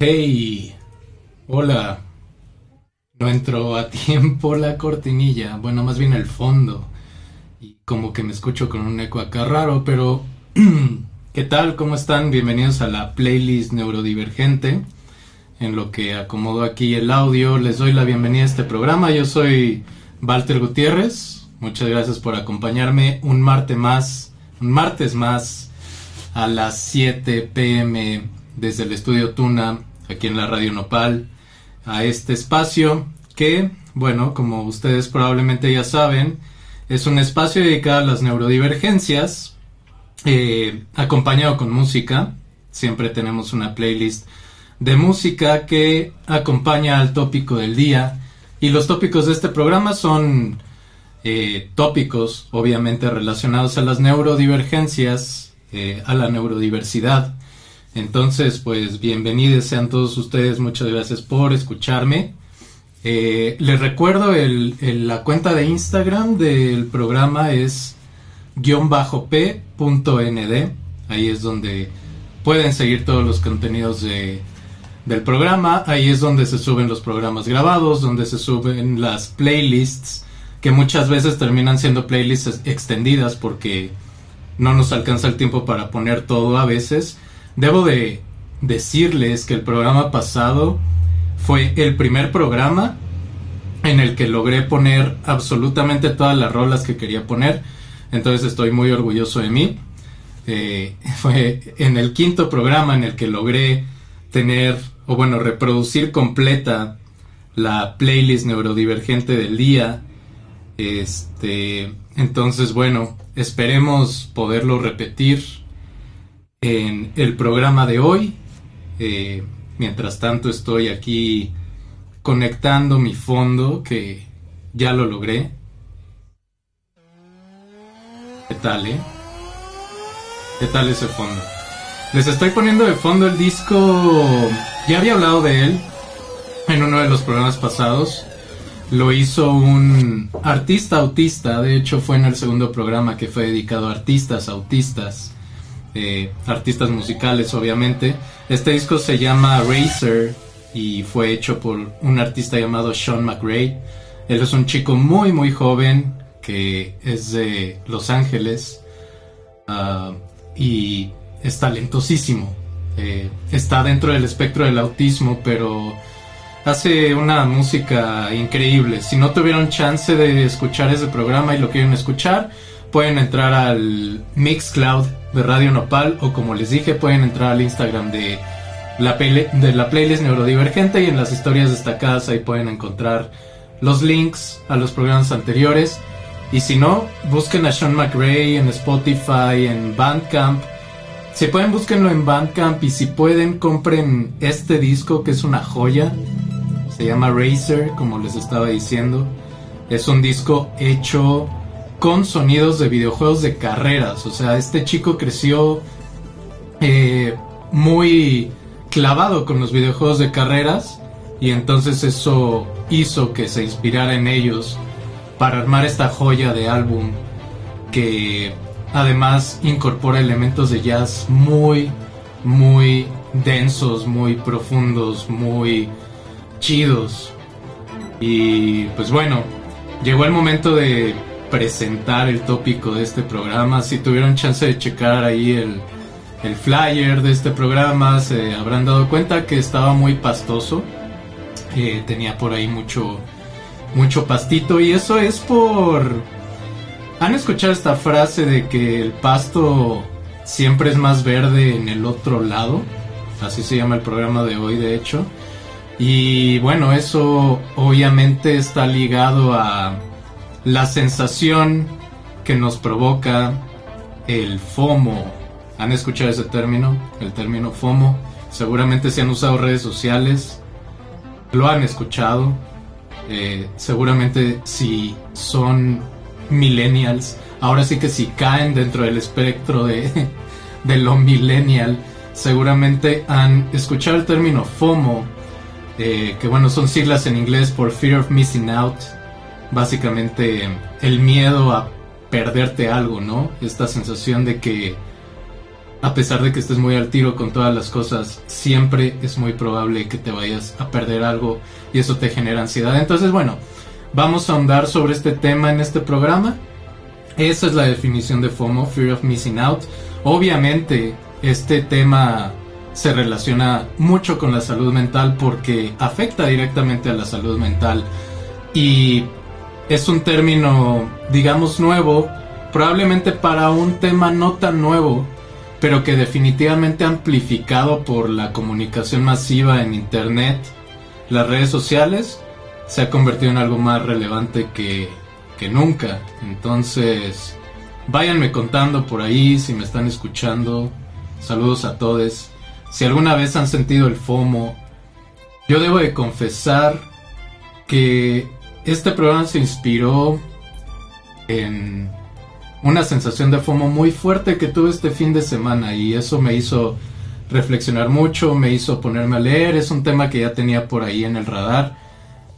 Hey, hola. No entró a tiempo la cortinilla, bueno, más bien el fondo. Y como que me escucho con un eco acá raro, pero ¿qué tal? ¿Cómo están? Bienvenidos a la playlist neurodivergente. En lo que acomodo aquí el audio, les doy la bienvenida a este programa. Yo soy Walter Gutiérrez. Muchas gracias por acompañarme un martes más, un martes más a las 7 pm desde el estudio Tuna aquí en la Radio Nopal a este espacio que, bueno, como ustedes probablemente ya saben, es un espacio dedicado a las neurodivergencias, eh, acompañado con música. Siempre tenemos una playlist de música que acompaña al tópico del día. Y los tópicos de este programa son eh, tópicos, obviamente, relacionados a las neurodivergencias, eh, a la neurodiversidad. Entonces, pues bienvenidos sean todos ustedes, muchas gracias por escucharme. Eh, les recuerdo la cuenta de Instagram del programa es guion bajo p.nd, ahí es donde pueden seguir todos los contenidos de, del programa, ahí es donde se suben los programas grabados, donde se suben las playlists, que muchas veces terminan siendo playlists extendidas porque no nos alcanza el tiempo para poner todo a veces. Debo de decirles que el programa pasado fue el primer programa en el que logré poner absolutamente todas las rolas que quería poner. Entonces estoy muy orgulloso de mí. Eh, fue en el quinto programa en el que logré tener, o bueno, reproducir completa la playlist neurodivergente del día. Este, entonces, bueno, esperemos poderlo repetir en el programa de hoy. Eh, mientras tanto estoy aquí conectando mi fondo que ya lo logré. ¿Qué tal, eh? ¿Qué tal ese fondo? Les estoy poniendo de fondo el disco, ya había hablado de él en uno de los programas pasados. Lo hizo un artista autista, de hecho fue en el segundo programa que fue dedicado a artistas autistas. Eh, artistas musicales, obviamente. Este disco se llama Racer y fue hecho por un artista llamado Sean McRae. Él es un chico muy, muy joven que es de Los Ángeles ah, y es talentosísimo. Eh, está dentro del espectro del autismo, pero hace una música increíble. Si no tuvieron chance de escuchar ese programa y lo quieren escuchar, pueden entrar al Mixcloud de Radio Nopal o como les dije pueden entrar al Instagram de la, de la playlist neurodivergente y en las historias destacadas ahí pueden encontrar los links a los programas anteriores. Y si no busquen a Sean McRae en Spotify en Bandcamp. Si pueden búsquenlo en Bandcamp y si pueden compren este disco que es una joya. Se llama Racer como les estaba diciendo. Es un disco hecho con sonidos de videojuegos de carreras. O sea, este chico creció eh, muy clavado con los videojuegos de carreras y entonces eso hizo que se inspirara en ellos para armar esta joya de álbum que además incorpora elementos de jazz muy, muy densos, muy profundos, muy chidos. Y pues bueno, llegó el momento de presentar el tópico de este programa. Si tuvieron chance de checar ahí el, el flyer de este programa, se habrán dado cuenta que estaba muy pastoso. Eh, tenía por ahí mucho, mucho pastito y eso es por... ¿Han escuchado esta frase de que el pasto siempre es más verde en el otro lado? Así se llama el programa de hoy, de hecho. Y bueno, eso obviamente está ligado a la sensación que nos provoca el FOMO. ¿Han escuchado ese término? El término FOMO. Seguramente si han usado redes sociales, lo han escuchado. Eh, seguramente si son millennials, ahora sí que si caen dentro del espectro de, de lo millennial, seguramente han escuchado el término FOMO, eh, que bueno, son siglas en inglés por Fear of Missing Out, básicamente el miedo a perderte algo, ¿no? Esta sensación de que a pesar de que estés muy al tiro con todas las cosas, siempre es muy probable que te vayas a perder algo y eso te genera ansiedad. Entonces, bueno, vamos a ahondar sobre este tema en este programa. Esa es la definición de FOMO, Fear of Missing Out. Obviamente, este tema se relaciona mucho con la salud mental porque afecta directamente a la salud mental y es un término, digamos, nuevo, probablemente para un tema no tan nuevo, pero que definitivamente amplificado por la comunicación masiva en Internet, las redes sociales, se ha convertido en algo más relevante que, que nunca. Entonces, váyanme contando por ahí si me están escuchando. Saludos a todos. Si alguna vez han sentido el FOMO, yo debo de confesar que este programa se inspiró en una sensación de FOMO muy fuerte que tuve este fin de semana y eso me hizo reflexionar mucho, me hizo ponerme a leer, es un tema que ya tenía por ahí en el radar,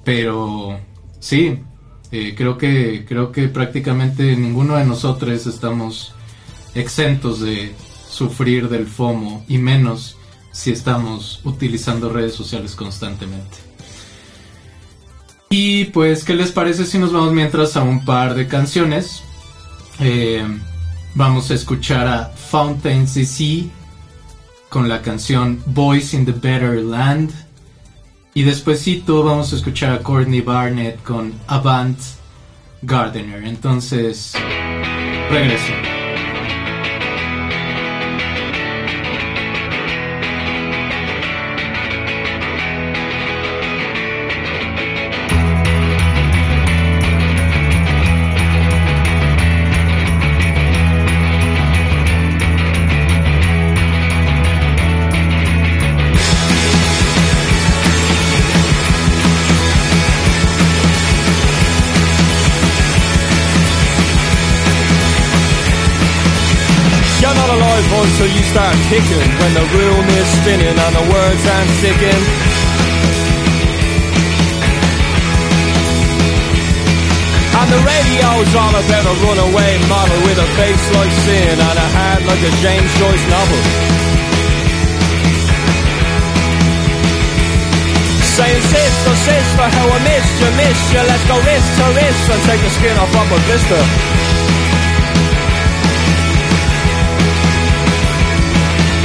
pero sí, eh, creo que creo que prácticamente ninguno de nosotros estamos exentos de sufrir del FOMO y menos si estamos utilizando redes sociales constantemente. Y pues, ¿qué les parece si nos vamos mientras a un par de canciones? Eh, vamos a escuchar a Fountains DC con la canción Boys in the Better Land. Y despuesito vamos a escuchar a Courtney Barnett con Avant Gardener. Entonces, regreso. Start kicking when the room is spinning and the words aren't sticking. And the radio's all about a runaway model with a face like sin and a heart like a James Joyce novel. Saying sister, oh, sister, how I missed you, missed you Let's go wrist to wrist and take the skin off of a blister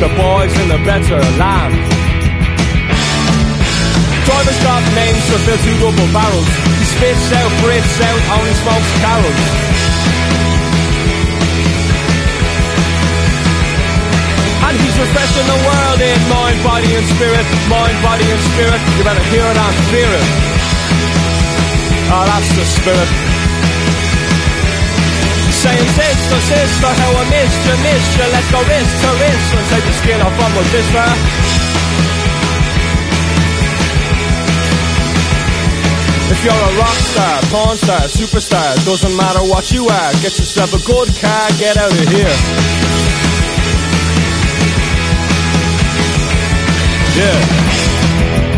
the boys in the better land. Drivers got names for their two double barrels. He spits out, breathes out, only smokes carols. And he's refreshing the world in mind, body and spirit, mind, body and spirit. You better hear it and fear it. Oh, that's the spirit. Saying sister, sister, how I missed you, missed you. Let's go wrist to wrist and take the skin off on my sister If you're a rock star, porn star, superstar Doesn't matter what you are Get yourself a good car, get out of here. Yeah.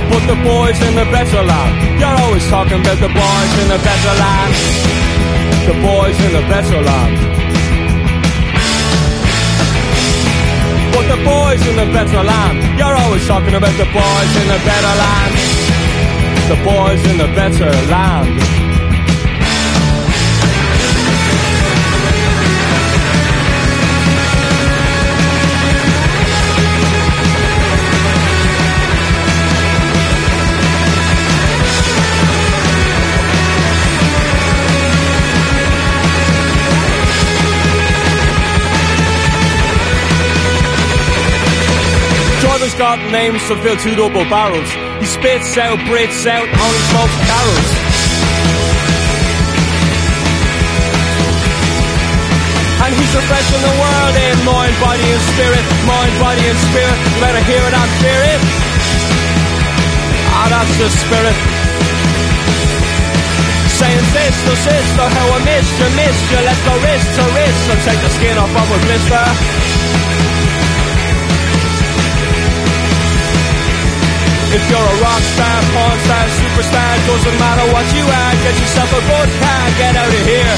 Put the boys in the better land. You're always talking about the boys in the better land the boys in the better land. But the boys in the better land, you're always talking about the boys in the better land. The boys in the better land. Got names to fill two double barrels. He spits out, breathes out, only smokes carols. And he's refreshing the world in mind, body and spirit. mind, body, and spirit. You better hear it and fear it. Ah, that's the spirit. Saying sister, sister, how I missed you, missed you. Let's go wrist to wrist and take the skin off of a blister. If you're a rock star, porn star, superstar, doesn't matter what you are, get yourself a good car, get out of here.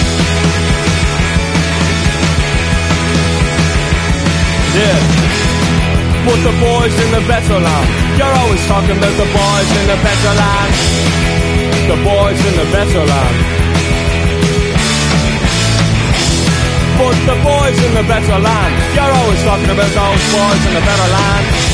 Yeah. Put the boys in the better land. You're always talking about the boys in the better land. The boys in the better land. Put the boys in the better land. You're always talking about those boys in the better land.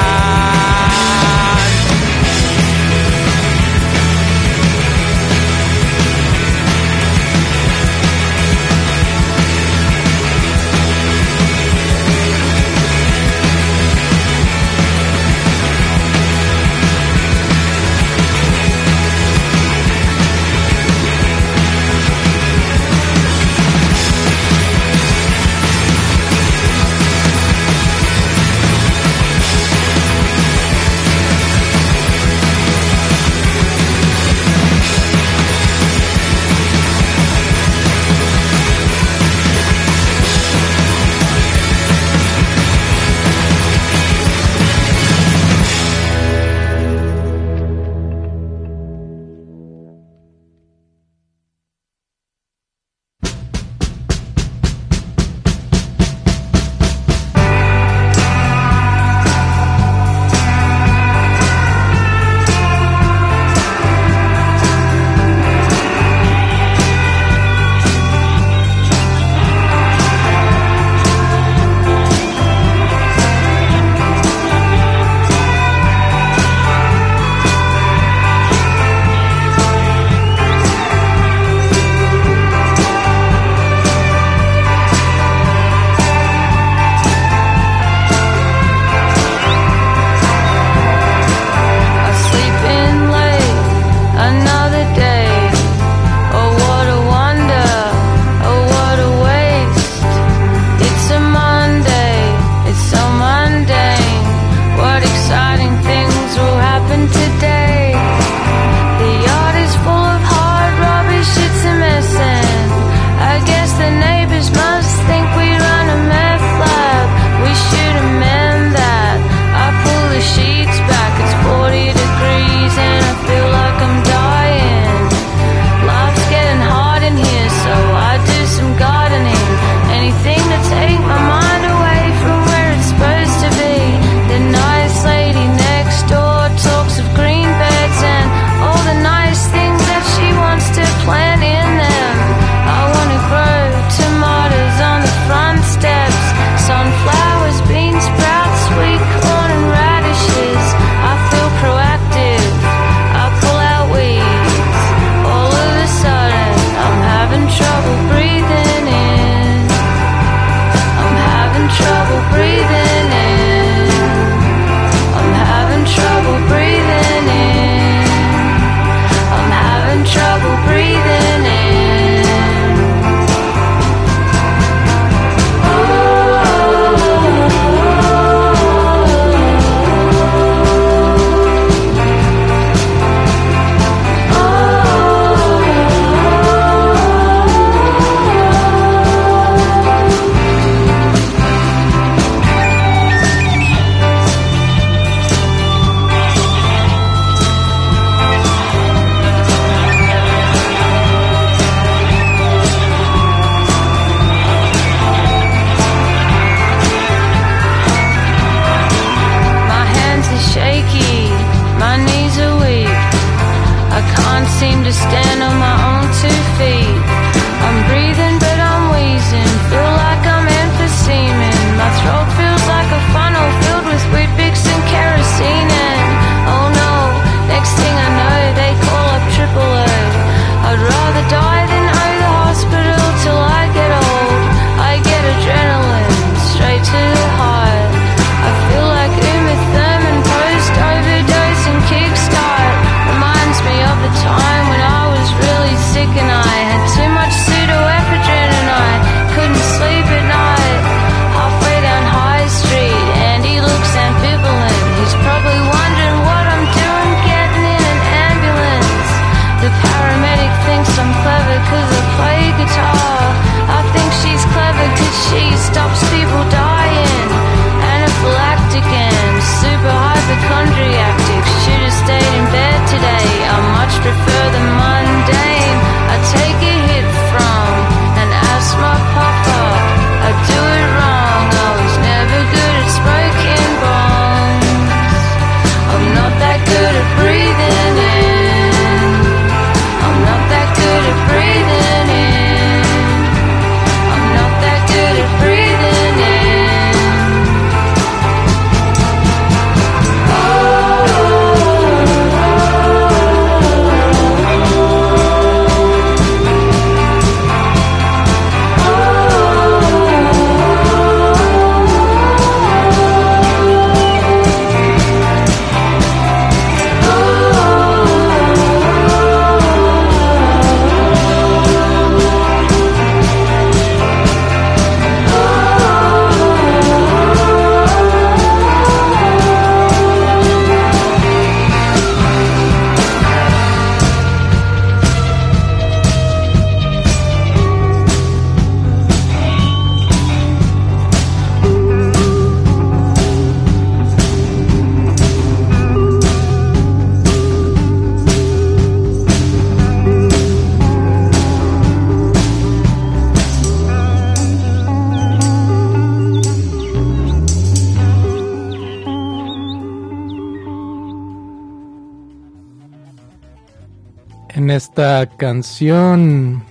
Esta canción,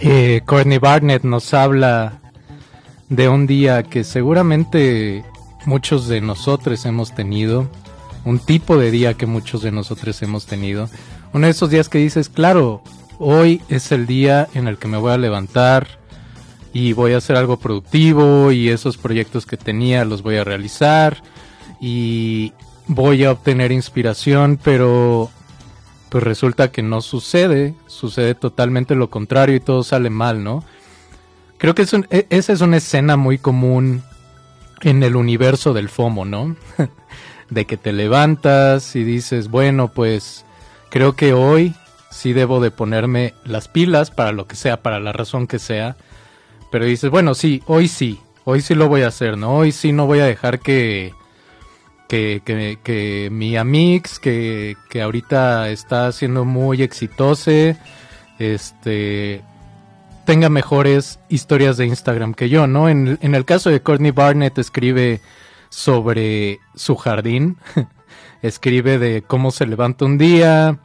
eh, Courtney Barnett nos habla de un día que seguramente muchos de nosotros hemos tenido, un tipo de día que muchos de nosotros hemos tenido. Uno de esos días que dices, claro, hoy es el día en el que me voy a levantar y voy a hacer algo productivo y esos proyectos que tenía los voy a realizar y voy a obtener inspiración, pero pues resulta que no sucede, sucede totalmente lo contrario y todo sale mal, ¿no? Creo que e, esa es una escena muy común en el universo del FOMO, ¿no? de que te levantas y dices, bueno, pues creo que hoy sí debo de ponerme las pilas para lo que sea, para la razón que sea. Pero dices, bueno, sí, hoy sí, hoy sí lo voy a hacer, ¿no? Hoy sí no voy a dejar que, que, que, mi Amix, que, que ahorita está siendo muy exitoso, este, tenga mejores historias de Instagram que yo, ¿no? En, en el caso de Courtney Barnett escribe sobre su jardín, escribe de cómo se levanta un día,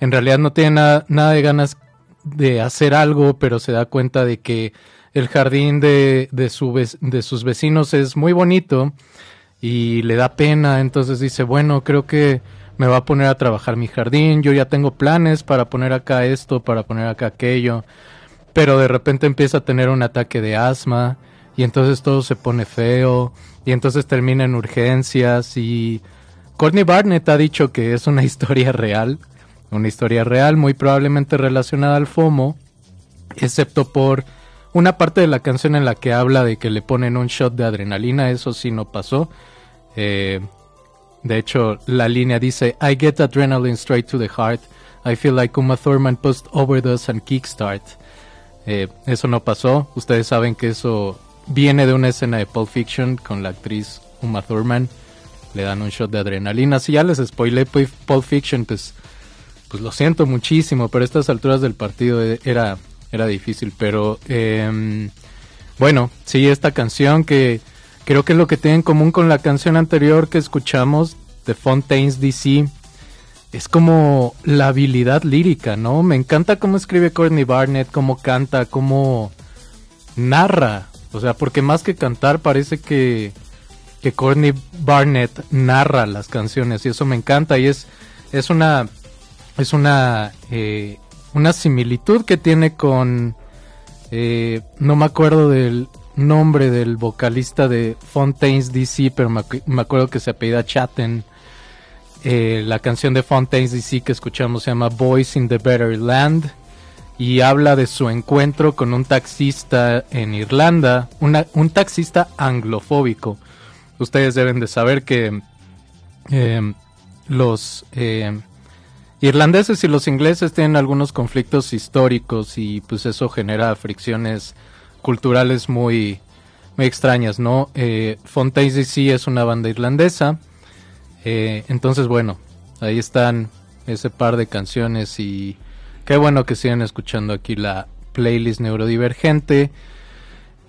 en realidad no tiene nada, nada de ganas de hacer algo, pero se da cuenta de que el jardín de, de, su, de sus vecinos es muy bonito y le da pena, entonces dice, bueno, creo que me va a poner a trabajar mi jardín, yo ya tengo planes para poner acá esto, para poner acá aquello, pero de repente empieza a tener un ataque de asma y entonces todo se pone feo y entonces termina en urgencias. Y Courtney Barnett ha dicho que es una historia real, una historia real muy probablemente relacionada al FOMO, excepto por una parte de la canción en la que habla de que le ponen un shot de adrenalina, eso sí no pasó. Eh, de hecho, la línea dice, I get adrenaline straight to the heart. I feel like Uma Thurman post overdose and kickstart. Eh, eso no pasó. Ustedes saben que eso viene de una escena de Pulp Fiction con la actriz Uma Thurman. Le dan un shot de adrenalina. Si ya les spoilé Pulp Fiction, pues, pues lo siento muchísimo. Pero a estas alturas del partido eh, era, era difícil. Pero em, bueno, sí, esta canción que creo que es lo que tiene en común con la canción anterior que escuchamos de Fontaine's DC. Es como la habilidad lírica, ¿no? Me encanta cómo escribe Courtney Barnett, cómo canta, cómo narra. O sea, porque más que cantar parece que, que Courtney Barnett narra las canciones y eso me encanta y es, es una, es una, eh, una similitud que tiene con, eh, no me acuerdo del, nombre del vocalista de Fontaine's DC, pero me, acuerdo que se apellida Chatten. Eh, la canción de Fontaine's DC que escuchamos se llama Boys in the Better Land y habla de su encuentro con un taxista en Irlanda, un taxista anglofóbico. Ustedes deben de saber que eh, los eh, irlandeses y los ingleses tienen algunos conflictos históricos y pues eso genera fricciones culturales muy, muy extrañas, ¿no? Eh, Fontaine DC es una banda irlandesa, eh, entonces bueno, ahí están ese par de canciones y qué bueno que sigan escuchando aquí la playlist neurodivergente.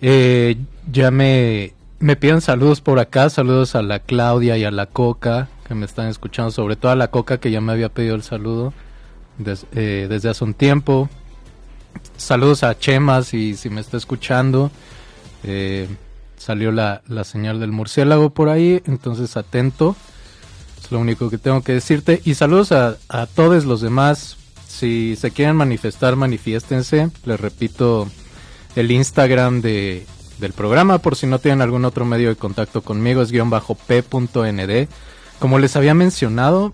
Eh, ya me, me piden saludos por acá, saludos a la Claudia y a la Coca que me están escuchando, sobre todo a la Coca que ya me había pedido el saludo eh, desde hace un tiempo. Saludos a Chema si, si me está escuchando. Eh, salió la, la señal del murciélago por ahí, entonces atento. Es lo único que tengo que decirte. Y saludos a, a todos los demás. Si se quieren manifestar, manifiéstense. Les repito el Instagram de, del programa por si no tienen algún otro medio de contacto conmigo. Es guion bajo p.nd. Como les había mencionado,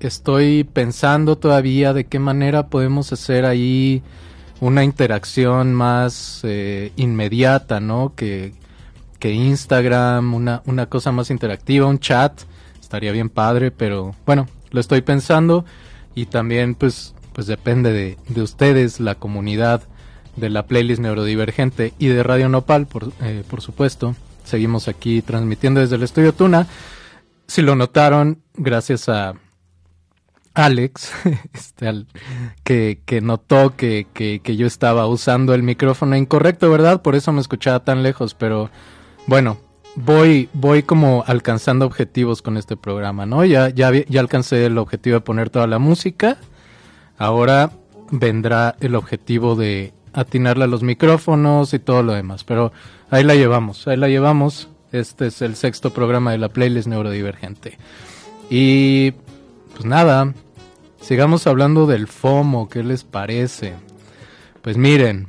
estoy pensando todavía de qué manera podemos hacer ahí una interacción más eh, inmediata, ¿no? Que, que Instagram, una, una cosa más interactiva, un chat, estaría bien padre, pero bueno, lo estoy pensando y también pues, pues depende de, de ustedes, la comunidad de la playlist neurodivergente y de Radio Nopal, por, eh, por supuesto. Seguimos aquí transmitiendo desde el estudio Tuna. Si lo notaron, gracias a Alex, este, que, que, notó que, que, que, yo estaba usando el micrófono incorrecto, ¿verdad? Por eso me escuchaba tan lejos, pero bueno, voy, voy como alcanzando objetivos con este programa, ¿no? Ya, ya, ya alcancé el objetivo de poner toda la música, Ahora vendrá el objetivo de atinarle a los micrófonos y todo lo demás. Pero ahí la llevamos, ahí la llevamos. Este es el sexto programa de la playlist neurodivergente. Y pues nada, sigamos hablando del FOMO, ¿qué les parece? Pues miren,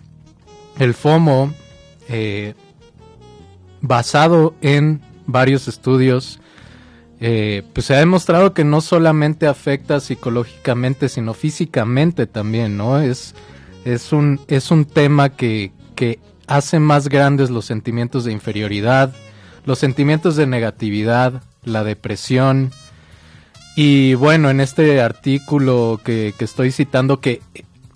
el FOMO, eh, basado en varios estudios, eh, pues se ha demostrado que no solamente afecta psicológicamente, sino físicamente también, ¿no? Es, es, un, es un tema que, que hace más grandes los sentimientos de inferioridad, los sentimientos de negatividad, la depresión. Y bueno, en este artículo que, que estoy citando, que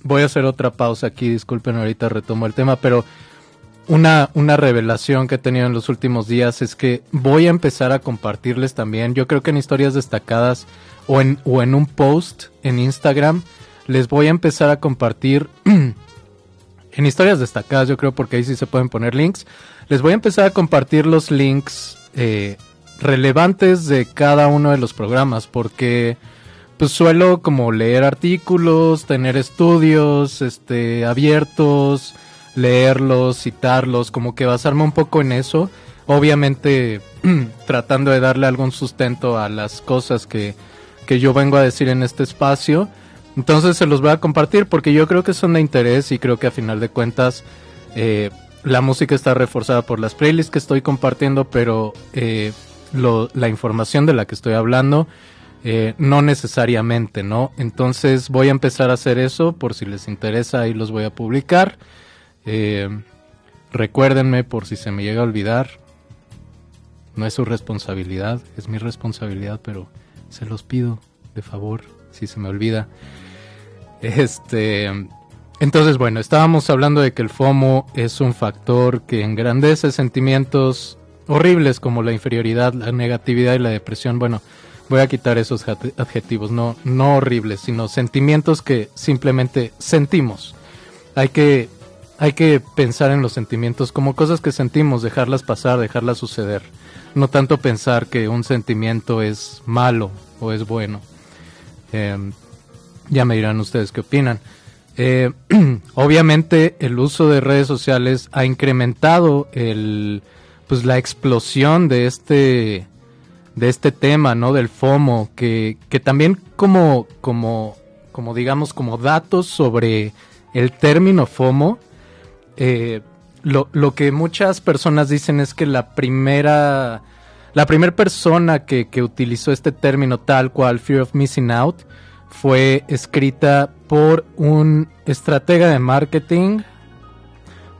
voy a hacer otra pausa aquí, disculpen, ahorita retomo el tema, pero una, una revelación que he tenido en los últimos días es que voy a empezar a compartirles también, yo creo que en historias destacadas o en, o en un post en Instagram, les voy a empezar a compartir en historias destacadas, yo creo porque ahí sí se pueden poner links, les voy a empezar a compartir los links eh, relevantes de cada uno de los programas porque pues suelo como leer artículos, tener estudios este abiertos, leerlos, citarlos, como que basarme un poco en eso. Obviamente tratando de darle algún sustento a las cosas que, que yo vengo a decir en este espacio. Entonces se los voy a compartir porque yo creo que son de interés y creo que a final de cuentas eh, la música está reforzada por las playlists que estoy compartiendo, pero eh, la información de la que estoy hablando eh, no necesariamente, ¿no? Entonces voy a empezar a hacer eso por si les interesa, ahí los voy a publicar. Eh, recuérdenme por si se me llega a olvidar. No es su responsabilidad, es mi responsabilidad, pero se los pido de favor si se me olvida. Este, entonces, bueno, estábamos hablando de que el FOMO es un factor que engrandece sentimientos horribles como la inferioridad, la negatividad y la depresión. Bueno, voy a quitar esos adjetivos, no, no horribles, sino sentimientos que simplemente sentimos. Hay que hay que pensar en los sentimientos como cosas que sentimos, dejarlas pasar, dejarlas suceder. No tanto pensar que un sentimiento es malo o es bueno. Em, ya me dirán ustedes qué opinan. Eh, obviamente el uso de redes sociales ha incrementado el, pues la explosión de este, de este tema, ¿no? Del FOMO, que, que también como, como, como digamos, como datos sobre el término FOMO, eh, lo, lo, que muchas personas dicen es que la primera, la primera persona que, que, utilizó este término tal cual, Fear of Missing Out, fue escrita por un estratega de marketing,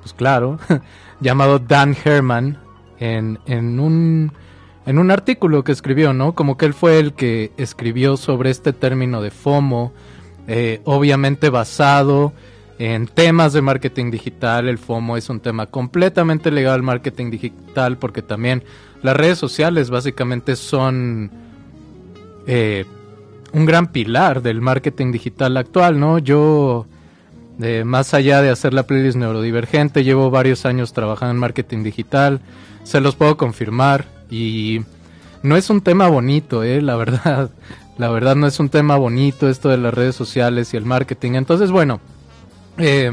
pues claro, llamado Dan Herman, en, en, un, en un artículo que escribió, ¿no? Como que él fue el que escribió sobre este término de FOMO, eh, obviamente basado en temas de marketing digital, el FOMO es un tema completamente legal, marketing digital, porque también las redes sociales básicamente son eh, un gran pilar del marketing digital actual, ¿no? Yo, eh, más allá de hacer la playlist neurodivergente, llevo varios años trabajando en marketing digital, se los puedo confirmar y no es un tema bonito, ¿eh? La verdad, la verdad no es un tema bonito esto de las redes sociales y el marketing. Entonces, bueno, eh,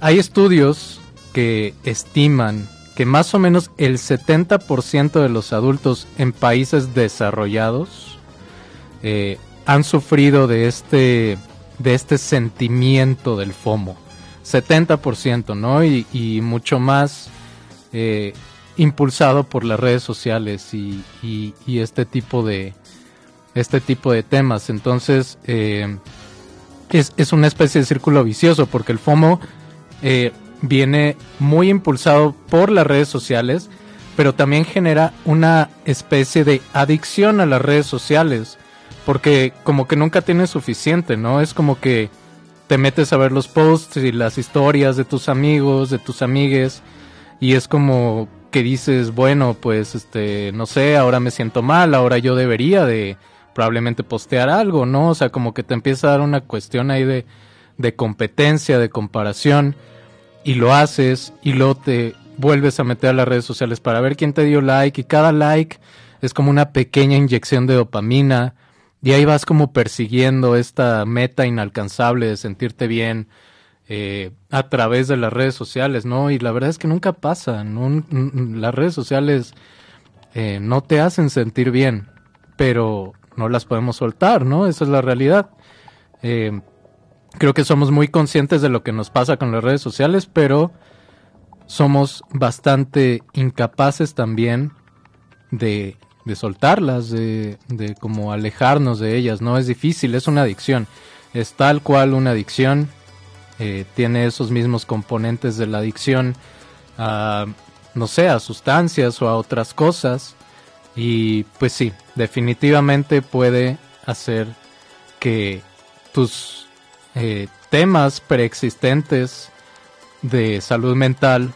hay estudios que estiman que más o menos el 70% de los adultos en países desarrollados eh, han sufrido de este, de este sentimiento del FOMO. 70%, ¿no? Y, y mucho más eh, impulsado por las redes sociales y, este tipo de este tipo de temas. Entonces, eh, es, una especie de círculo vicioso porque el FOMO eh, viene muy impulsado por las redes sociales, pero también genera una especie de adicción a las redes sociales, porque como que nunca tienes suficiente, ¿no? Es como que te metes a ver los posts y las historias de tus amigos, de tus amigues, y es como que dices, bueno, pues este, no sé, ahora me siento mal, ahora yo debería de probablemente postear algo, ¿no? O sea, como que te empieza a dar una cuestión ahí de, de competencia, de comparación, y lo haces, y luego te vuelves a meter a las redes sociales para ver quién te dio like, y cada like es como una pequeña inyección de dopamina, y ahí vas como persiguiendo esta meta inalcanzable de sentirte bien eh, a través de las redes sociales, ¿no? Y la verdad es que nunca pasa, las redes sociales eh, no te hacen sentir bien, pero no las podemos soltar, ¿no? Esa es la realidad. Eh, creo que somos muy conscientes de lo que nos pasa con las redes sociales, pero somos bastante incapaces también de soltarlas, de, de como alejarnos de ellas. No es difícil, es una adicción. Es tal cual una adicción. Eh, tiene esos mismos componentes de la adicción a, no sé, a sustancias o a otras cosas. Y pues sí, definitivamente puede hacer que tus eh, temas preexistentes de salud mental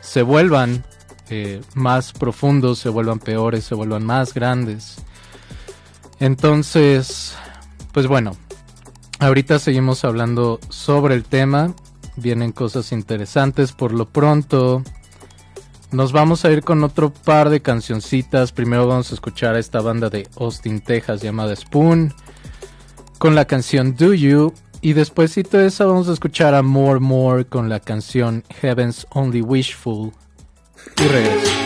se vuelvan eh, más profundos, se vuelvan peores, se vuelvan más grandes. Entonces, pues bueno, ahorita seguimos hablando sobre el tema, vienen cosas interesantes por lo pronto. Nos vamos a ir con otro par de cancioncitas. Primero vamos a escuchar a esta banda de Austin, Texas llamada Spoon con la canción Do You y después de esa vamos a escuchar a More More con la canción Heaven's Only Wishful y.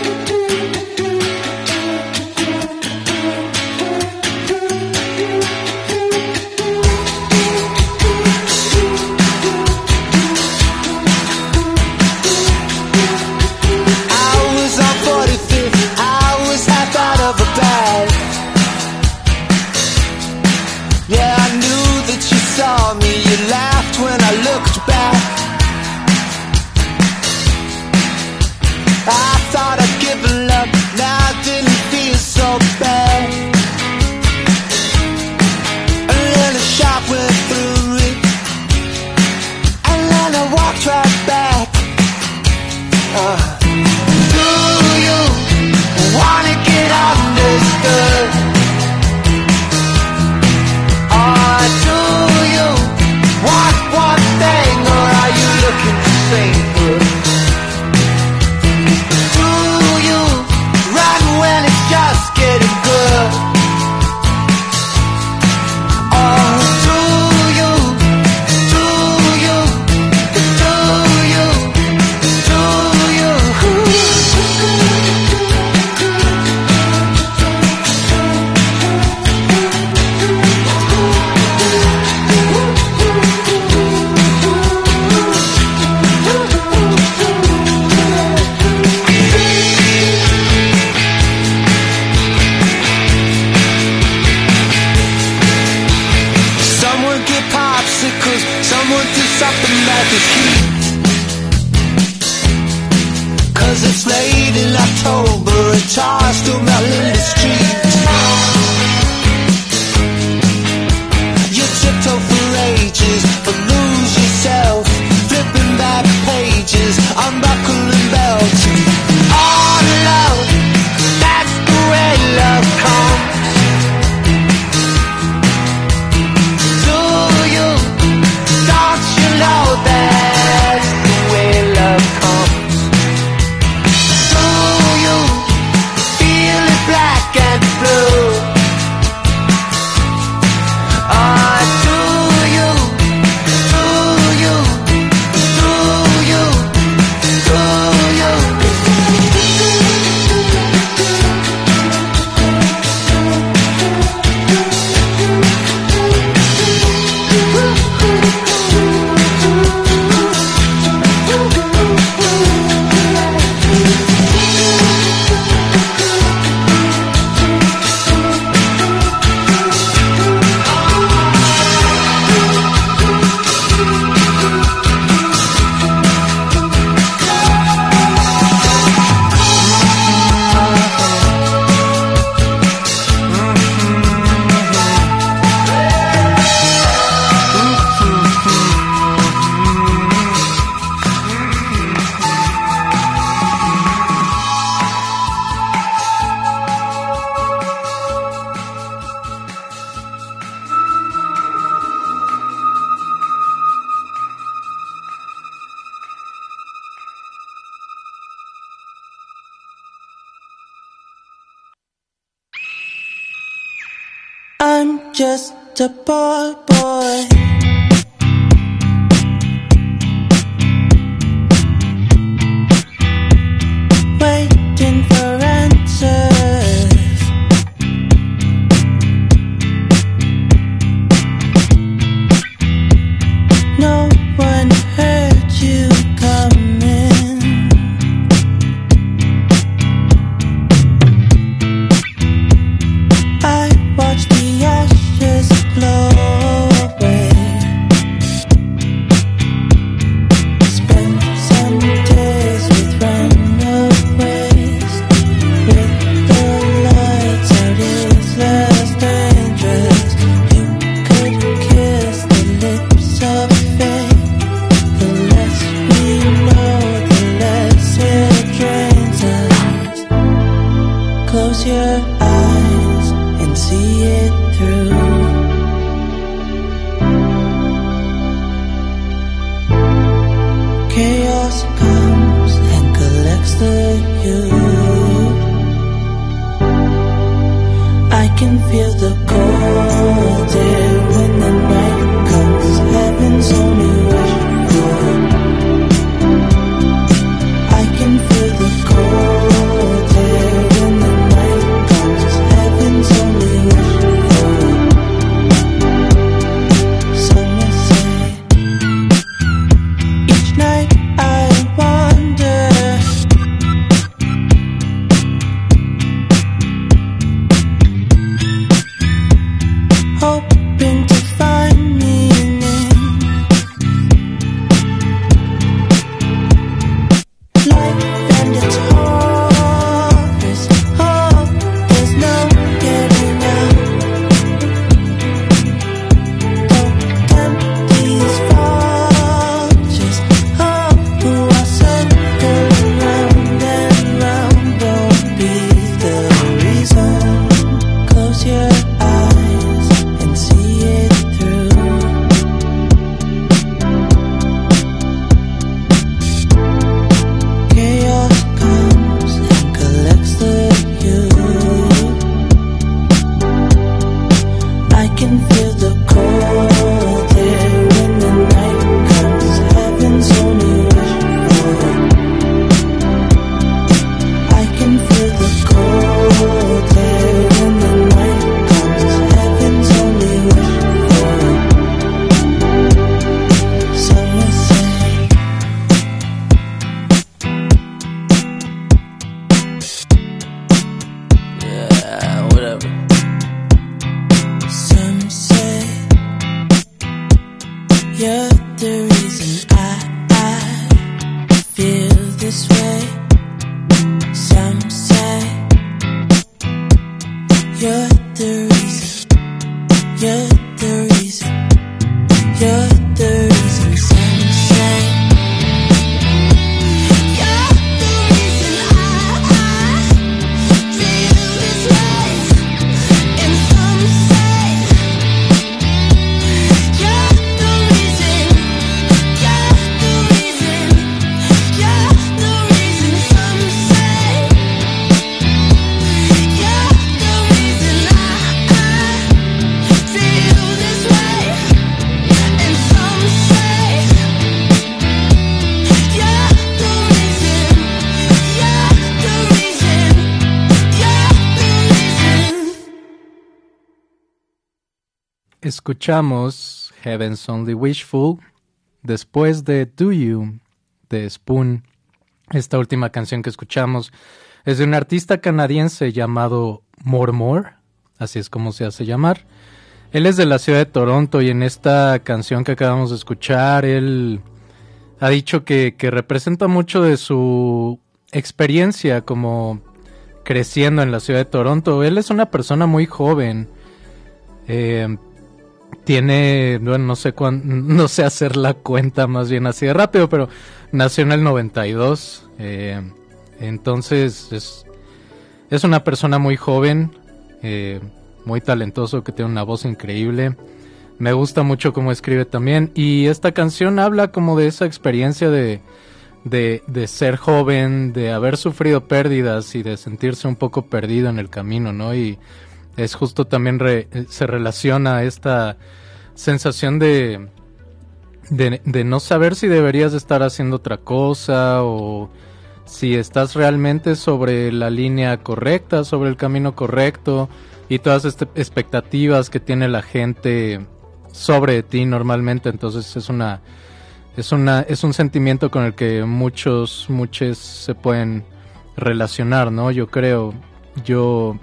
Escuchamos Heaven's Only Wishful después de Do You de Spoon. Esta última canción que escuchamos es de un artista canadiense llamado Mormor, así es como se hace llamar. Él es de la ciudad de Toronto y en esta canción que acabamos de escuchar, él ha dicho que, que representa mucho de su experiencia como creciendo en la ciudad de Toronto. Él es una persona muy joven. Eh, tiene, bueno, no sé cuán, no sé hacer la cuenta más bien así de rápido, pero nació en el 92. eh, entonces es, es una persona muy joven, eh, muy talentoso, que tiene una voz increíble. Me gusta mucho cómo escribe también. Y esta canción habla como de esa experiencia de, de, de ser joven, de haber sufrido pérdidas y de sentirse un poco perdido en el camino, ¿no? Y es justo también re- eh, se relaciona esta sensación de, de, de no saber si deberías estar haciendo otra cosa o si estás realmente sobre la línea correcta, sobre el camino correcto y todas estas expectativas que tiene la gente sobre ti normalmente, entonces es una es una es un sentimiento con el que muchos muchos se pueden relacionar, ¿no? Yo creo, yo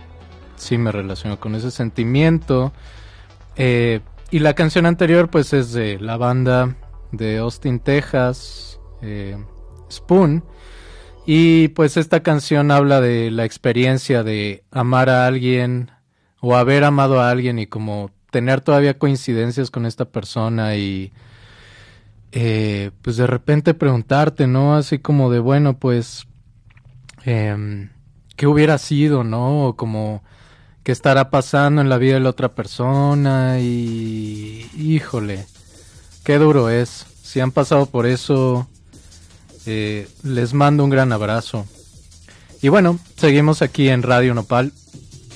sí me relaciono con ese sentimiento. Eh, y la canción anterior, pues, es de la banda de Austin, Texas, eh, Spoon. Y pues esta canción habla de la experiencia de amar a alguien o haber amado a alguien y como tener todavía coincidencias con esta persona y eh, pues de repente preguntarte, ¿no? Así como de, bueno, pues, em, ¿qué hubiera sido, no? O como, ¿qué estará pasando en la vida de la otra persona? Y, híjole, qué duro es. Si han pasado por eso, eh, les mando un gran abrazo. Y bueno, seguimos aquí en Radio Nopal.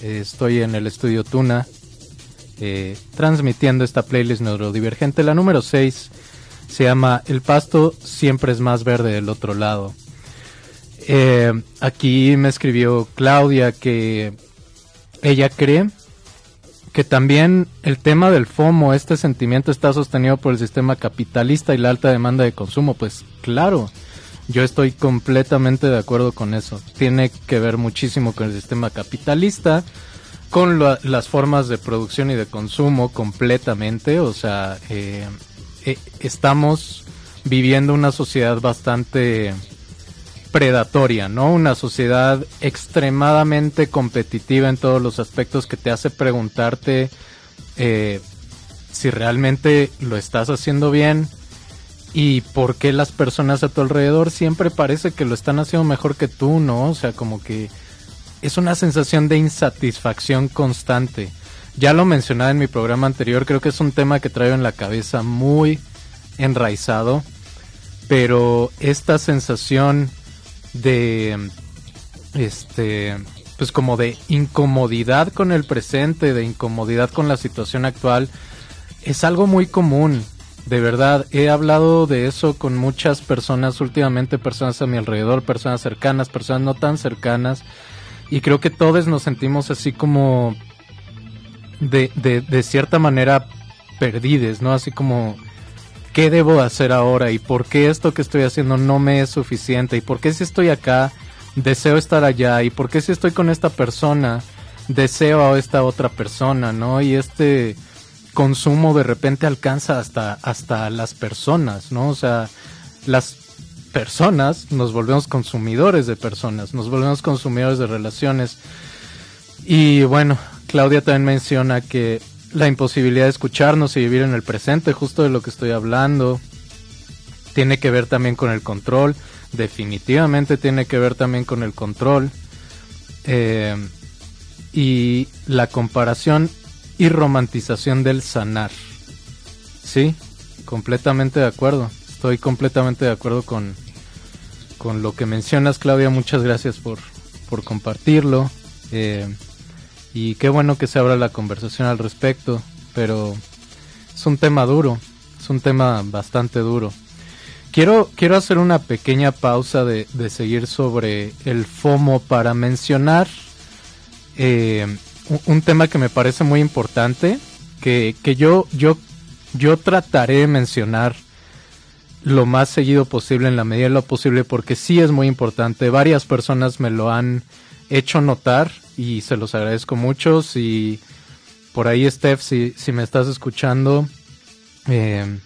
Eh, estoy en el estudio Tuna, eh, transmitiendo esta playlist neurodivergente, la número 6 se llama El pasto siempre es más verde del otro lado. Aquí me escribió Claudia que ella cree que también el tema del FOMO, este sentimiento está sostenido por el sistema capitalista y la alta demanda de consumo. Pues claro, yo estoy completamente de acuerdo con eso. Tiene que ver muchísimo con el sistema capitalista, con la- las formas de producción y de consumo completamente. O sea, eh, eh, estamos viviendo una sociedad bastante predatoria, ¿no? Una sociedad extremadamente competitiva en todos los aspectos que te hace preguntarte eh, si realmente lo estás haciendo bien y por qué las personas a tu alrededor siempre parece que lo están haciendo mejor que tú, ¿no? O sea, como que es una sensación de insatisfacción constante. Ya lo mencionaba en mi programa anterior, creo que es un tema que traigo en la cabeza muy enraizado, pero esta sensación de este pues como de incomodidad con el presente, de incomodidad con la situación actual, es algo muy común. De verdad, he hablado de eso con muchas personas últimamente, personas a mi alrededor, personas cercanas, personas no tan cercanas, y creo que todos nos sentimos así como de, de, de cierta manera perdides, ¿no? Así como, ¿qué debo hacer ahora? ¿Y por qué esto que estoy haciendo no me es suficiente? ¿Y por qué si estoy acá, deseo estar allá? ¿Y por qué si estoy con esta persona, deseo a esta otra persona, ¿no? Y este consumo de repente alcanza hasta, hasta las personas, ¿no? O sea, las personas nos volvemos consumidores de personas, nos volvemos consumidores de relaciones. Y bueno, Claudia también menciona que la imposibilidad de escucharnos y vivir en el presente, justo de lo que estoy hablando, tiene que ver también con el control, definitivamente tiene que ver también con el control. Eh, y la comparación y romantización del sanar. Sí, completamente de acuerdo. Estoy completamente de acuerdo con, con lo que mencionas, Claudia. Muchas gracias por, por compartirlo. Eh, y qué bueno que se abra la conversación al respecto, pero es un tema duro, es un tema bastante duro. Quiero, quiero hacer una pequeña pausa de, de seguir sobre el FOMO para mencionar eh, un, tema que me parece muy importante, que, que yo, yo, yo trataré de mencionar lo más seguido posible en la medida de lo posible porque sí es muy importante. Varias personas me lo han hecho notar y se los agradezco mucho. Si por ahí, Steph, si, si me estás escuchando, eh,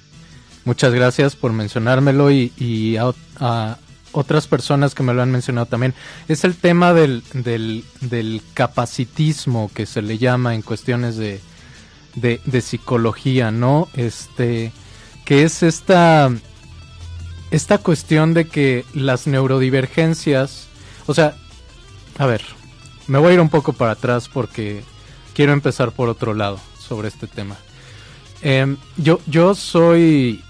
muchas gracias por mencionármelo y, y a, a otras personas que me lo han mencionado también. Es el tema del, del, del capacitismo que se le llama en cuestiones de, de, de psicología, ¿no? Este, que es esta, esta cuestión de que las neurodivergencias, o sea, a ver, me voy a ir un poco para atrás porque quiero empezar por otro lado sobre este tema. Em, yo, yo soy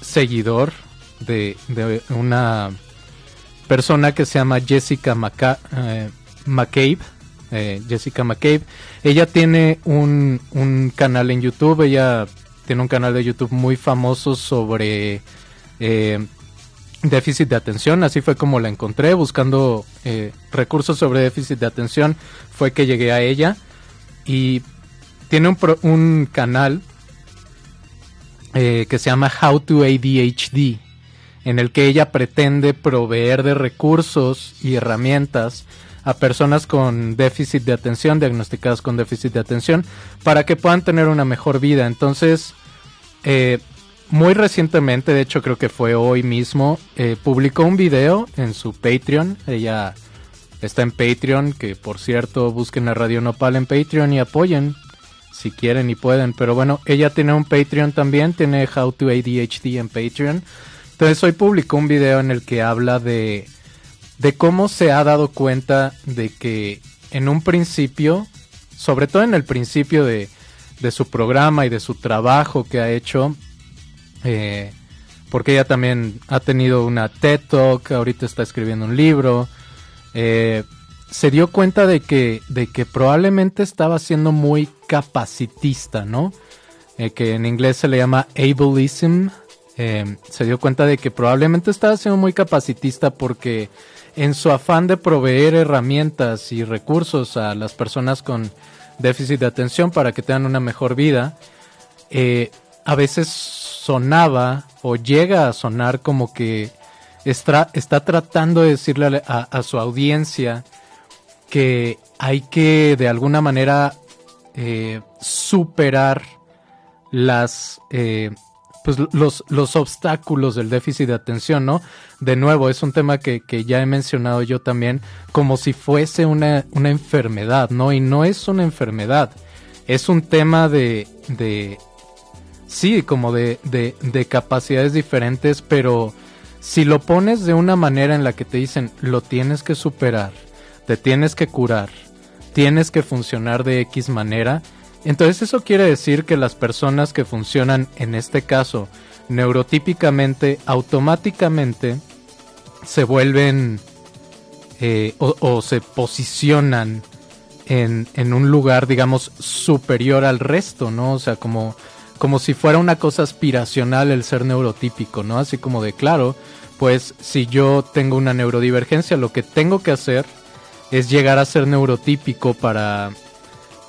seguidor de, de una persona que se llama Jessica eh, McCabe. eh, Jessica McCabe. Ella tiene un, un canal en YouTube, ella tiene un canal de YouTube muy famoso sobre eh, déficit de atención, así fue como la encontré, buscando eh, recursos sobre déficit de atención, fue que llegué a ella y tiene un, pro- un canal eh, que se llama How to ADHD, en el que ella pretende proveer de recursos y herramientas a personas con déficit de atención, diagnosticadas con déficit de atención, para que puedan tener una mejor vida. Entonces, eh, muy recientemente, de hecho creo que fue hoy mismo, eh, publicó un video en su Patreon. Ella está en Patreon, que por cierto busquen a Radio Nopal en Patreon y apoyen si quieren y pueden. Pero bueno, ella tiene un Patreon también, tiene How to ADHD en Patreon. Entonces hoy publicó un video en el que habla de, de cómo se ha dado cuenta de que en un principio, sobre todo en el principio de, de su programa y de su trabajo que ha hecho, eh, porque ella también ha tenido una TED Talk, ahorita está escribiendo un libro, eh, se dio cuenta de que, de que probablemente estaba siendo muy capacitista, ¿no? Eh, que en inglés se le llama ableism. Eh, se dio cuenta de que probablemente estaba siendo muy capacitista porque en su afán de proveer herramientas y recursos a las personas con déficit de atención para que tengan una mejor vida, eh, a veces sonaba o llega a sonar como que está, está tratando de decirle a, su audiencia que hay que de alguna manera eh, superar las eh, pues los, los obstáculos del déficit de atención, ¿no? De nuevo, es un tema que, que ya he mencionado yo también, como si fuese una, una enfermedad, ¿no? Y no es una enfermedad, es un tema de, de sí, como de, de, de capacidades diferentes, pero si lo pones de una manera en la que te dicen, lo tienes que superar, te tienes que curar, tienes que funcionar de X manera, entonces eso quiere decir que las personas que funcionan, en este caso, neurotípicamente, automáticamente se vuelven eh, o, o se posicionan en, en un lugar, digamos, superior al resto, ¿no? O sea, como, como si fuera una cosa aspiracional el ser neurotípico, ¿no? Así como de, claro, pues si yo tengo una neurodivergencia, lo que tengo que hacer es llegar a ser neurotípico para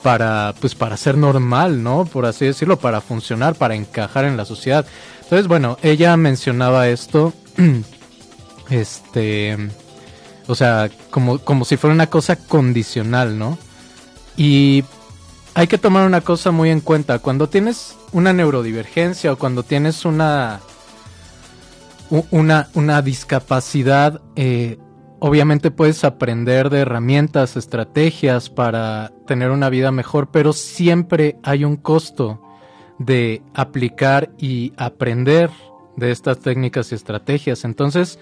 para pues para ser normal, ¿no? Por así decirlo, para funcionar, para encajar en la sociedad. Entonces, bueno, ella mencionaba esto este o sea, como como si fuera una cosa condicional, ¿no? Y hay que tomar una cosa muy en cuenta, cuando tienes una neurodivergencia o cuando tienes una una, una discapacidad, eh, obviamente puedes aprender de herramientas, estrategias para tener una vida mejor, pero siempre hay un costo de aplicar y aprender de estas técnicas y estrategias. Entonces,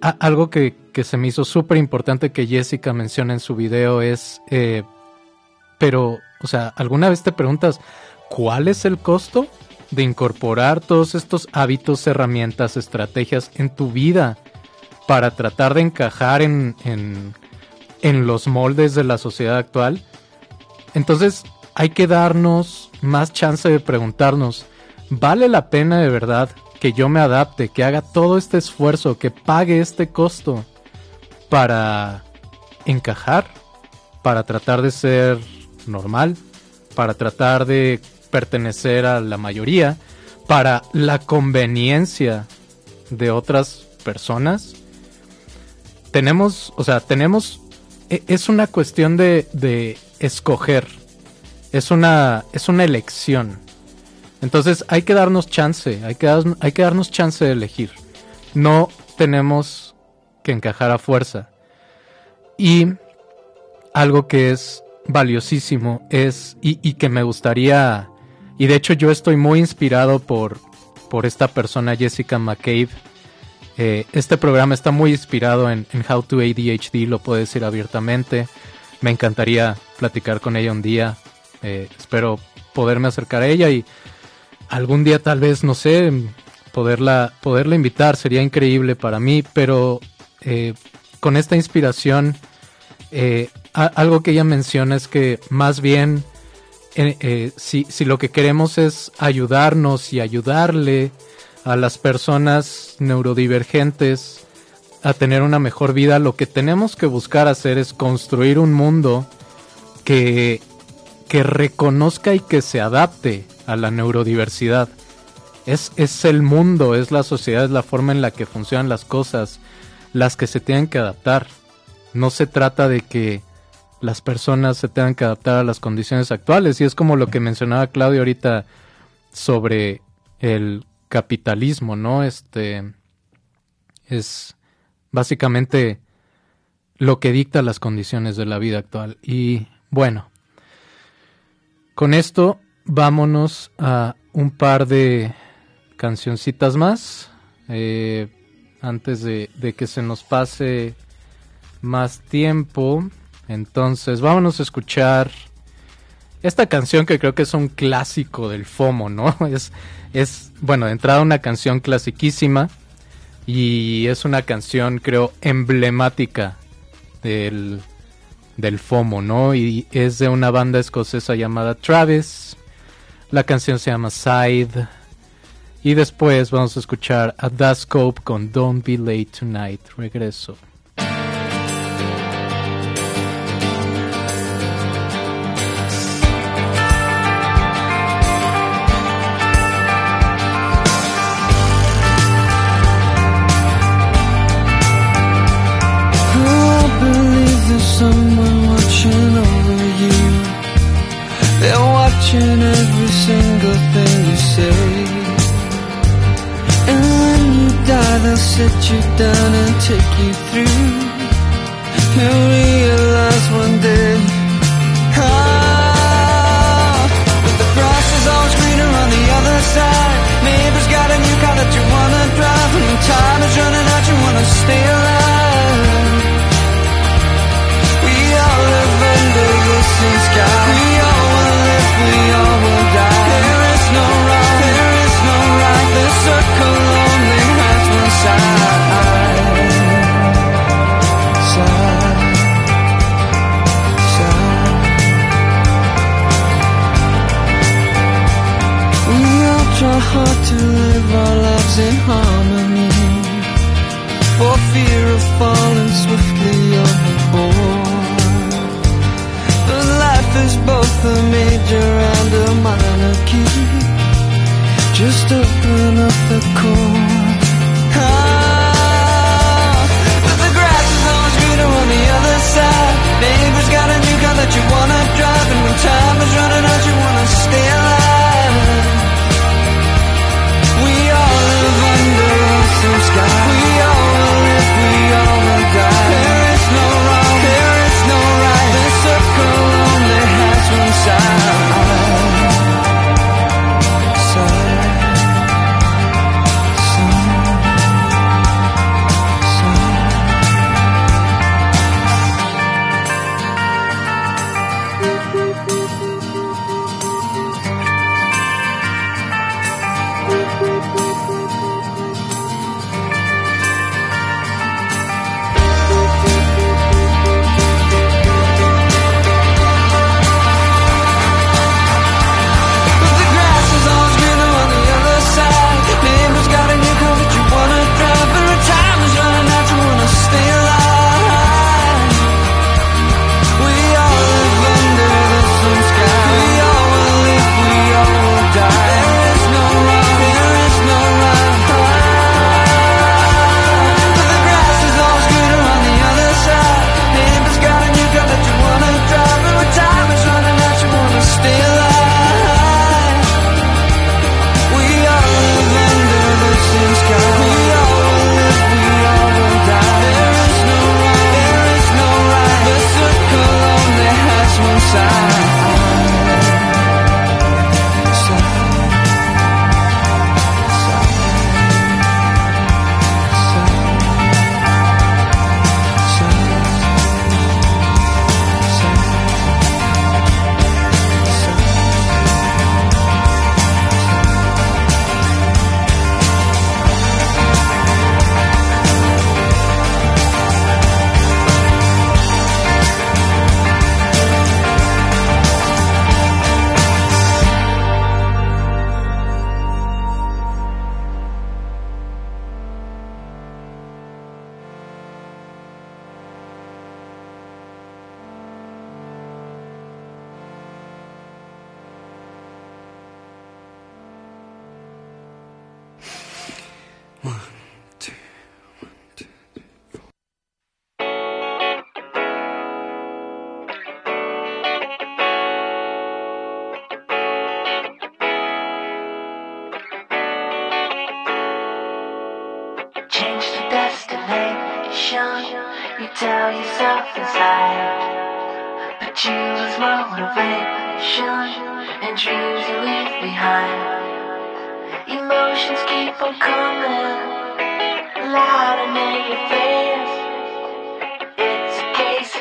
algo que, que se me hizo súper importante que Jessica menciona en su video es, eh, pero, o sea, ¿alguna vez te preguntas cuál es el costo de incorporar todos estos hábitos, herramientas, estrategias en tu vida para tratar de encajar en, en, en los moldes de la sociedad actual? Entonces, hay que darnos más chance de preguntarnos, ¿vale la pena de verdad que yo me adapte, que haga todo este esfuerzo, que pague este costo para encajar, para tratar de ser normal, para tratar de pertenecer a la mayoría, para la conveniencia de otras personas? Tenemos, o sea, tenemos, e- es una cuestión de, de escoger, es una, es una elección. Entonces hay que darnos chance, hay que, hay que darnos chance de elegir. No tenemos que encajar a fuerza. Y algo que es valiosísimo es, y, y que me gustaría, y de hecho yo estoy muy inspirado por, por esta persona, Jessica McCabe. Eh, este programa está muy inspirado en, en How to ADHD, lo puedo decir abiertamente. Me encantaría platicar con ella un día. Eh, espero poderme acercar a ella y algún día tal vez, no sé, poderla, poderla invitar sería increíble para mí, pero eh, con esta inspiración, algo que ella menciona es que más bien eh, eh, si, si lo que queremos es ayudarnos y ayudarle a las personas neurodivergentes a tener una mejor vida, lo que tenemos que buscar hacer es construir un mundo que, que reconozca y que se adapte a la neurodiversidad. Es, es el mundo, es la sociedad, es la forma en la que funcionan las cosas, las que se tienen que adaptar. No se trata de que las personas se tengan que adaptar a las condiciones actuales. Y es como lo que mencionaba Claudio ahorita sobre el capitalismo, ¿no? Este es básicamente lo que dicta las condiciones de la vida actual. Y bueno, con esto vámonos a un par de cancioncitas más. eh, antes de, de que se nos pase más tiempo. Entonces, vámonos a escuchar esta canción que creo que es un clásico del FOMO, ¿no? Es, bueno, de entrada una canción clasiquísima y es una canción, creo, emblemática del, del FOMO, ¿no? Y es de una banda escocesa llamada Travis. La canción se llama Side. Y después vamos a escuchar a Da Scope con Don't Be Late Tonight. Regreso. Someone watching over you. They're watching every single thing you say. And when you die, they'll sit you down and take you through. You'll realize one day. Ah, that the grass is always greener on the other side. Neighbor's got a new car that you wanna drive. And time is running out, you wanna stay alive. We all will live, we all will die. There is no wrong, there is no right. The circle only has one side. Side. Side. We all try hard to live our lives in harmony for fear of falling a major and a minor key. Just open up the chord. Ah, but the grass is always greener on the other side. Neighbor's got a new car that you wanna drive, and when time is running out, you wanna stay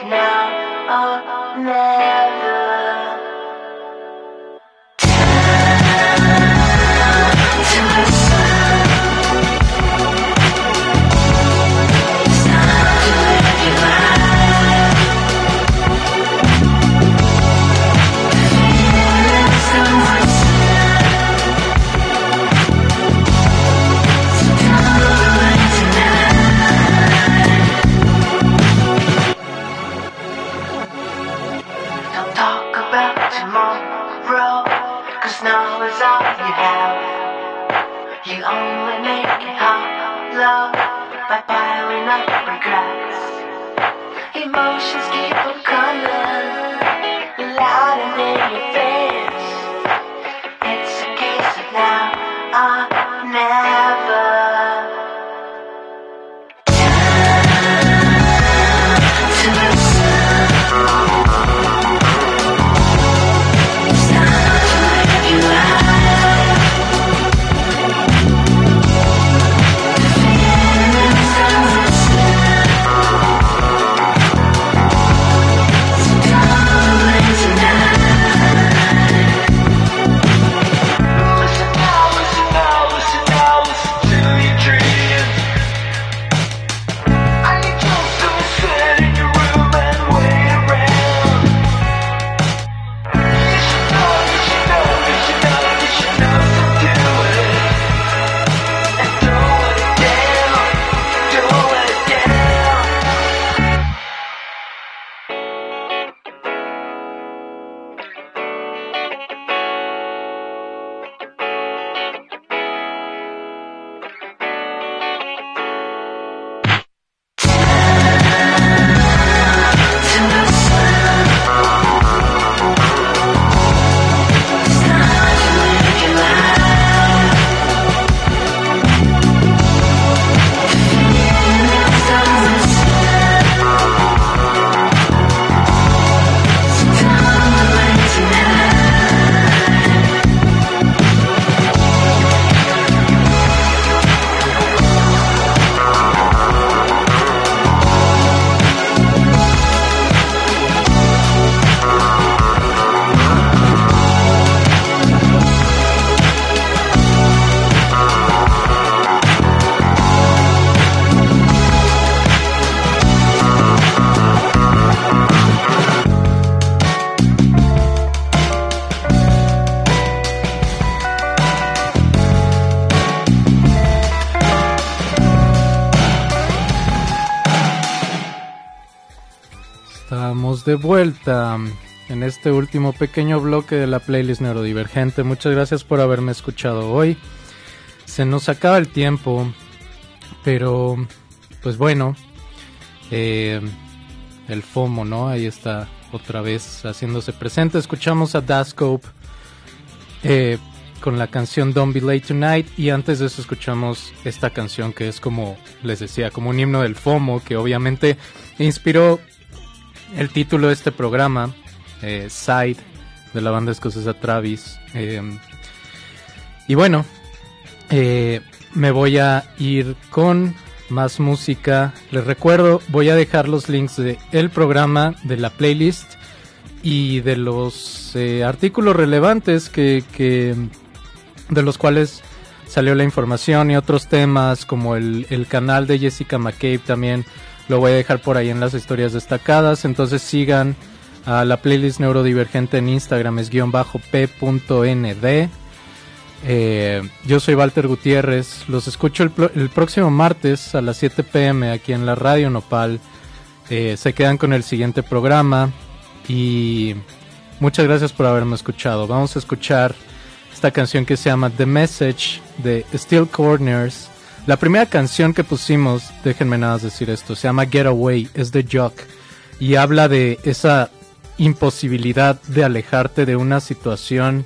now or never. Vuelta en este último pequeño bloque de la playlist neurodivergente. Muchas gracias por haberme escuchado hoy. Se nos acaba el tiempo, pero pues bueno, eh, el FOMO, ¿no? Ahí está otra vez haciéndose presente. Escuchamos a Dascope eh, con la canción Don't Be Late Tonight y antes de eso escuchamos esta canción que es como les decía, como un himno del FOMO que obviamente inspiró el título de este programa, eh, Side, de la banda escocesa Travis. Eh, y bueno, eh, me voy a ir con más música. Les recuerdo, voy a dejar los links de el programa, de la playlist y de los eh, artículos relevantes que, que de los cuales salió la información y otros temas como el, el canal de Jessica McCabe también lo voy a dejar por ahí en las historias destacadas. Entonces sigan a la playlist neurodivergente en Instagram es guion bajo p.nd eh, yo soy Walter Gutiérrez los escucho el, próximo martes a las 7 pm aquí en la radio Nopal. Eh, se quedan con el siguiente programa y muchas gracias por haberme escuchado. Vamos a escuchar esta canción que se llama The Message de Steel Corners. La primera canción que pusimos, déjenme nada más decir esto, se llama Get Away, es de Jock y habla de esa imposibilidad de alejarte de una situación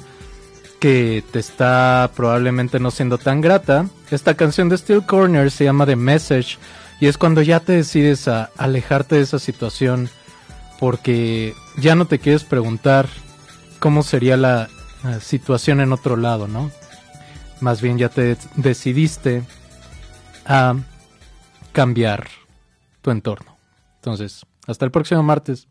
que te está probablemente no siendo tan grata. Esta canción de Steel Corners se llama The Message Y es cuando ya te decides a alejarte de esa situación porque ya no te quieres preguntar cómo sería la situación en otro lado, ¿no? Más bien ya te decidiste a cambiar tu entorno. Entonces, hasta el próximo martes.